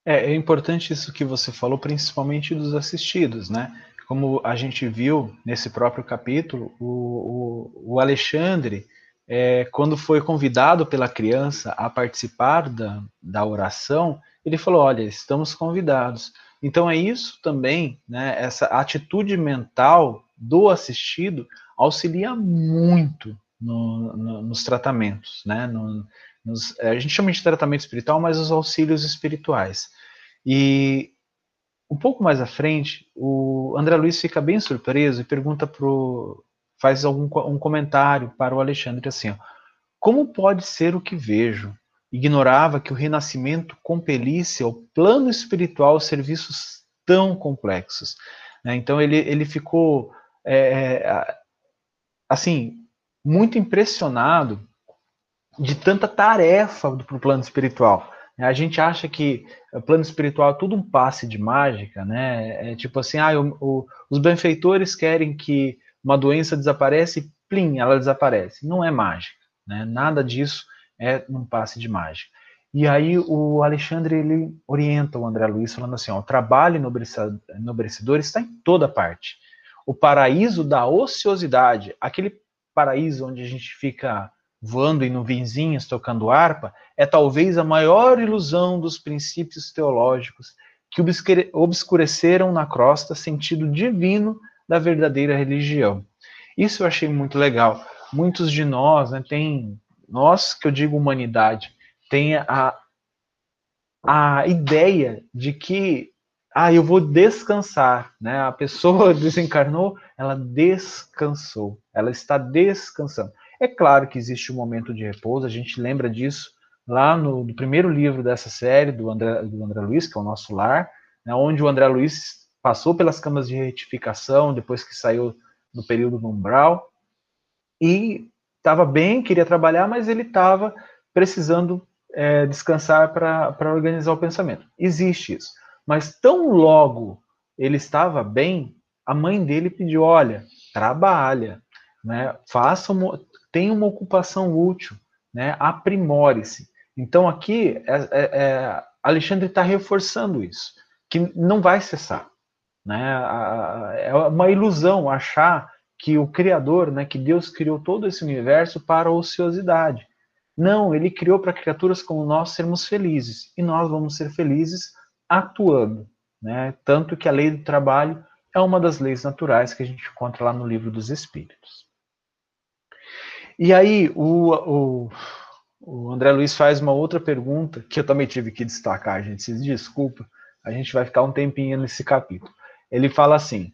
A: É, é importante isso que você falou, principalmente dos assistidos, né? Como a gente viu nesse próprio capítulo, o, o, o Alexandre, é, quando foi convidado pela criança a participar da, da oração, ele falou: Olha, estamos convidados. Então é isso também, né? Essa atitude mental do assistido auxilia muito no, no, nos tratamentos, né? No, nos, a gente chama de tratamento espiritual, mas os auxílios espirituais. E um pouco mais à frente, o André Luiz fica bem surpreso e pergunta pro faz algum um comentário para o Alexandre assim: ó, como pode ser o que vejo? Ignorava que o renascimento compelisse ao plano espiritual serviços tão complexos. Né? Então ele, ele ficou é, é assim muito impressionado de tanta tarefa para o plano espiritual. A gente acha que o plano espiritual é tudo um passe de mágica, né? É tipo assim, ah, o, o, os benfeitores querem que uma doença desaparece, plim, ela desaparece. Não é mágica, né? Nada disso é um passe de mágica. E aí o Alexandre ele orienta o André Luiz falando assim, ó, o trabalho enobrecedor está em toda parte. O paraíso da ociosidade, aquele paraíso onde a gente fica voando em nuvenzinhas tocando harpa, é talvez a maior ilusão dos princípios teológicos que obscureceram na crosta sentido divino da verdadeira religião. Isso eu achei muito legal. Muitos de nós, né, tem, nós que eu digo humanidade, tem a, a ideia de que ah, eu vou descansar, né? A pessoa (laughs) desencarnou, ela descansou, ela está descansando. É claro que existe um momento de repouso, a gente lembra disso lá no, no primeiro livro dessa série do André, do André Luiz, que é o Nosso Lar, né, onde o André Luiz passou pelas câmaras de retificação depois que saiu do período no umbral e estava bem, queria trabalhar, mas ele estava precisando é, descansar para organizar o pensamento. Existe isso. Mas tão logo ele estava bem, a mãe dele pediu: olha, trabalha, né? Faça uma, tenha uma ocupação útil, né? Aprimore-se. Então aqui é, é, é Alexandre está reforçando isso, que não vai cessar. Né? É uma ilusão achar que o Criador, né, que Deus criou todo esse universo para ociosidade. Não, ele criou para criaturas como nós sermos felizes. E nós vamos ser felizes atuando. Né? Tanto que a lei do trabalho é uma das leis naturais que a gente encontra lá no livro dos Espíritos. E aí, o, o, o André Luiz faz uma outra pergunta que eu também tive que destacar, gente. Se desculpa, a gente vai ficar um tempinho nesse capítulo. Ele fala assim: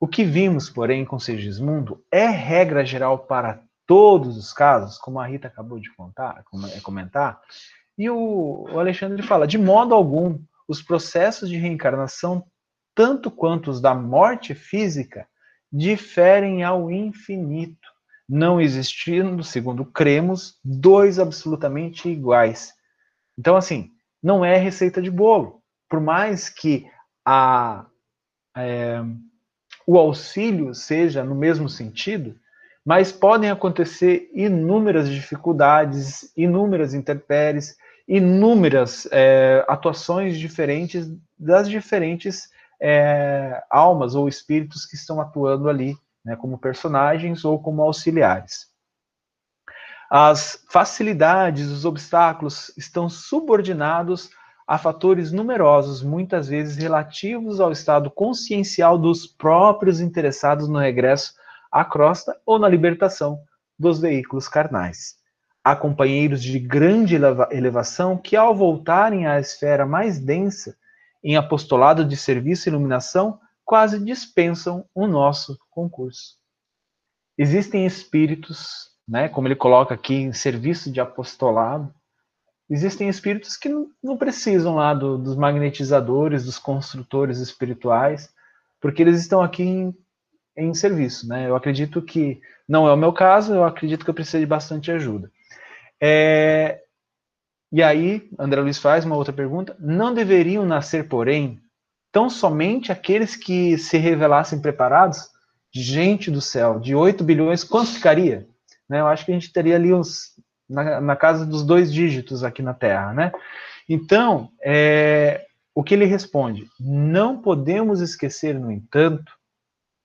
A: o que vimos, porém, com Segismundo é regra geral para todos os casos, como a Rita acabou de contar, é, comentar. E o Alexandre fala: de modo algum, os processos de reencarnação, tanto quanto os da morte física, diferem ao infinito, não existindo, segundo cremos, dois absolutamente iguais. Então, assim, não é receita de bolo. Por mais que a é, o auxílio seja no mesmo sentido, mas podem acontecer inúmeras dificuldades, inúmeras intempéries, inúmeras é, atuações diferentes das diferentes é, almas ou espíritos que estão atuando ali, né, como personagens ou como auxiliares. As facilidades, os obstáculos estão subordinados a fatores numerosos, muitas vezes relativos ao estado consciencial dos próprios interessados no regresso à crosta ou na libertação dos veículos carnais. Há companheiros de grande elevação que, ao voltarem à esfera mais densa, em apostolado de serviço e iluminação, quase dispensam o nosso concurso. Existem espíritos, né, como ele coloca aqui, em serviço de apostolado, existem espíritos que não, precisam lá do, dos magnetizadores, dos construtores espirituais, porque eles estão aqui em, em serviço, né? Eu acredito que não é o meu caso, eu acredito que eu preciso de bastante ajuda. É, e aí, André Luiz faz uma outra pergunta: não deveriam nascer, porém, tão somente aqueles que se revelassem preparados? Gente do céu, de 8 bilhões, quanto ficaria? Né, eu acho que a gente teria ali uns na, na casa dos dois dígitos aqui na Terra, né? Então, é, o que ele responde? Não podemos esquecer, no entanto,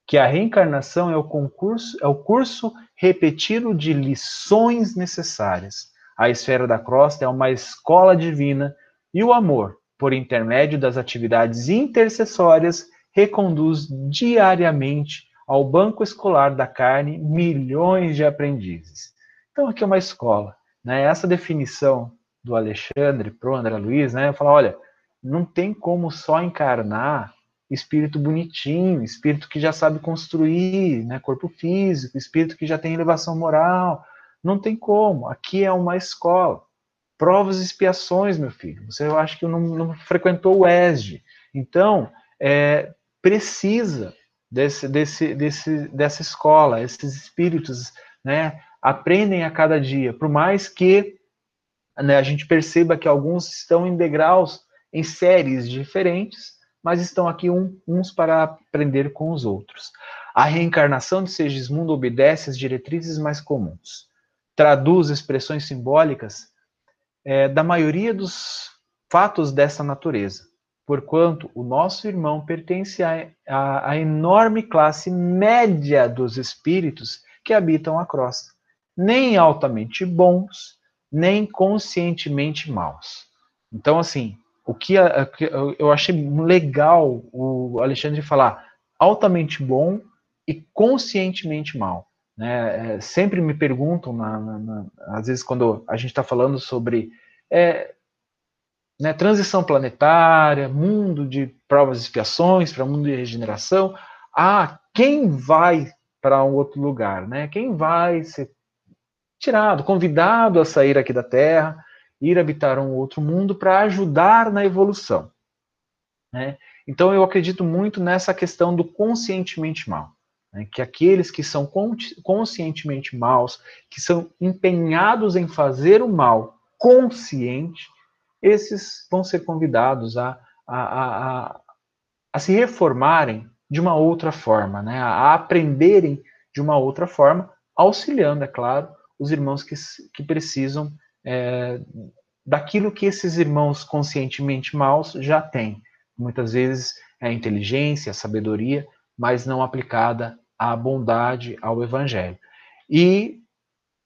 A: que a reencarnação é o concurso, é o curso repetido de lições necessárias. A esfera da crosta é uma escola divina e o amor, por intermédio das atividades intercessórias, reconduz diariamente ao banco escolar da carne milhões de aprendizes. Então, aqui é uma escola. Né? Essa definição do Alexandre para o André Luiz, né? Falo, olha, não tem como só encarnar espírito bonitinho, espírito que já sabe construir, né? Corpo físico, espírito que já tem elevação moral. Não tem como. Aqui é uma escola. Provas e expiações, meu filho. Você eu acho que não, não frequentou o ESG. Então, é, precisa desse, desse, desse, dessa escola, esses espíritos, né? Aprendem a cada dia, por mais que né, a gente perceba que alguns estão em degraus, em séries diferentes, mas estão aqui um, uns para aprender com os outros. A reencarnação de Segismundo obedece às diretrizes mais comuns, traduz expressões simbólicas é, da maioria dos fatos dessa natureza, porquanto o nosso irmão pertence à enorme classe média dos espíritos que habitam a crosta nem altamente bons, nem conscientemente maus. Então, assim, o que eu achei legal o Alexandre falar altamente bom e conscientemente mal. Né? É, sempre me perguntam, na, na, na, às vezes, quando a gente está falando sobre é, né, transição planetária, mundo de provas e expiações, para mundo de regeneração, ah, quem vai para um outro lugar? Né? Quem vai ser tirado, convidado a sair aqui da Terra, ir habitar um outro mundo para ajudar na evolução. Né? Então eu acredito muito nessa questão do conscientemente mal. Né? Que aqueles que são conscientemente maus, que são empenhados em fazer o mal consciente, esses vão ser convidados a, a, a, a se reformarem de uma outra forma, né? a aprenderem de uma outra forma, auxiliando, é claro, os irmãos que, que precisam é, daquilo que esses irmãos conscientemente maus já têm. Muitas vezes é a inteligência, a sabedoria, mas não aplicada à bondade, ao evangelho. E,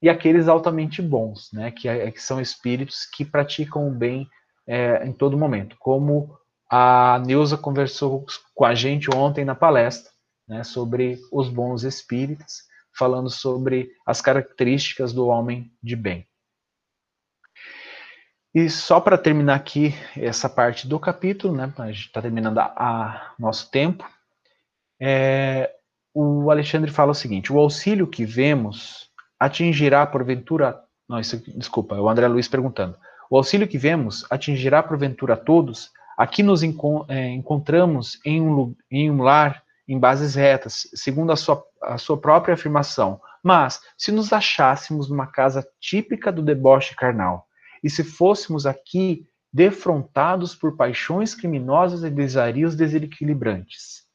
A: e aqueles altamente bons, né, que, é, que são espíritos que praticam o bem é, em todo momento, como a Neuza conversou com a gente ontem na palestra, né, sobre os bons espíritos, falando sobre as características do homem de bem. E só para terminar aqui essa parte do capítulo, né, a gente está terminando a, a, nosso tempo, é, o Alexandre fala o seguinte: o auxílio que vemos atingirá porventura. Não, isso, desculpa, é o André Luiz perguntando. O auxílio que vemos atingirá porventura a todos? Aqui nos é, encontramos em um, em um lar em bases retas, segundo a sua, a sua própria afirmação. Mas, se nos achássemos numa casa típica do deboche carnal, e se fôssemos aqui defrontados por paixões criminosas e desarios desequilibrantes.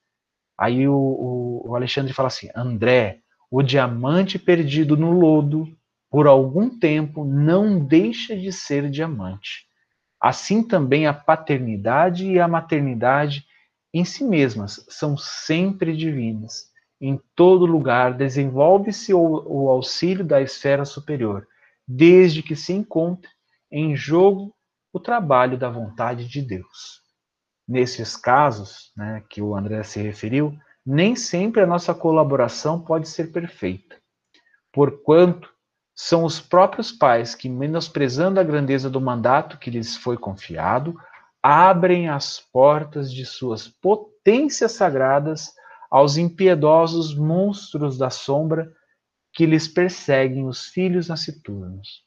A: Aí o, o, Alexandre fala assim: André, o diamante perdido no lodo, por algum tempo, não deixa de ser diamante. Assim também a paternidade e a maternidade em si mesmas são sempre divinas. Em todo lugar desenvolve-se o, o auxílio da esfera superior, desde que se encontre em jogo o trabalho da vontade de Deus. Nesses casos, né, que o André se referiu, nem sempre a nossa colaboração pode ser perfeita, porquanto são os próprios pais que, menosprezando a grandeza do mandato que lhes foi confiado, abrem as portas de suas potências sagradas aos impiedosos monstros da sombra que lhes perseguem os filhos nasciturnos.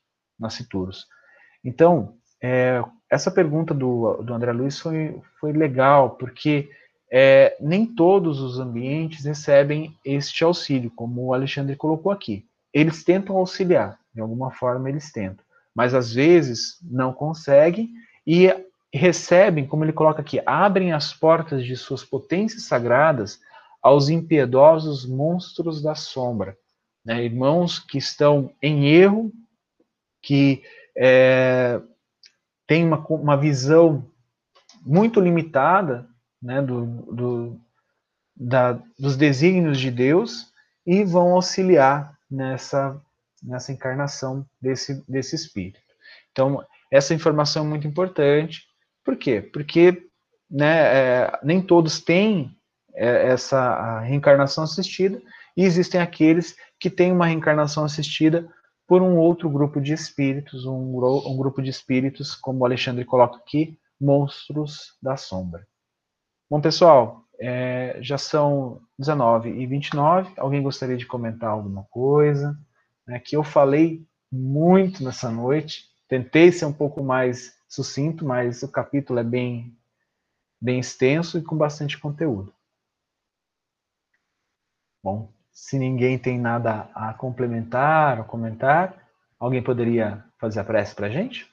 A: Então, é, essa pergunta do, do André Luiz foi, foi legal, porque é, nem todos os ambientes recebem este auxílio, como o Alexandre colocou aqui. Eles tentam auxiliar, de alguma forma eles tentam, mas às vezes não conseguem e recebem, como ele coloca aqui, abrem as portas de suas potências sagradas aos impiedosos monstros da sombra. Né? Irmãos que estão em erro, que é, têm uma, uma visão muito limitada né, do, do, da, dos desígnios de Deus e vão auxiliar nessa, nessa encarnação desse, desse espírito. Então, essa informação é muito importante. Por quê? Porque né, é, nem todos têm essa reencarnação assistida e existem aqueles que têm uma reencarnação assistida por um outro grupo de espíritos, um, um grupo de espíritos, como o Alexandre coloca aqui, monstros da sombra. Bom, pessoal, é, já são 19 e 29. Alguém gostaria de comentar alguma coisa? É, que eu falei muito nessa noite. Tentei ser um pouco mais sucinto, mas o capítulo é bem, bem extenso e com bastante conteúdo. Bom, se ninguém tem nada a complementar ou comentar, alguém poderia fazer a prece para a gente?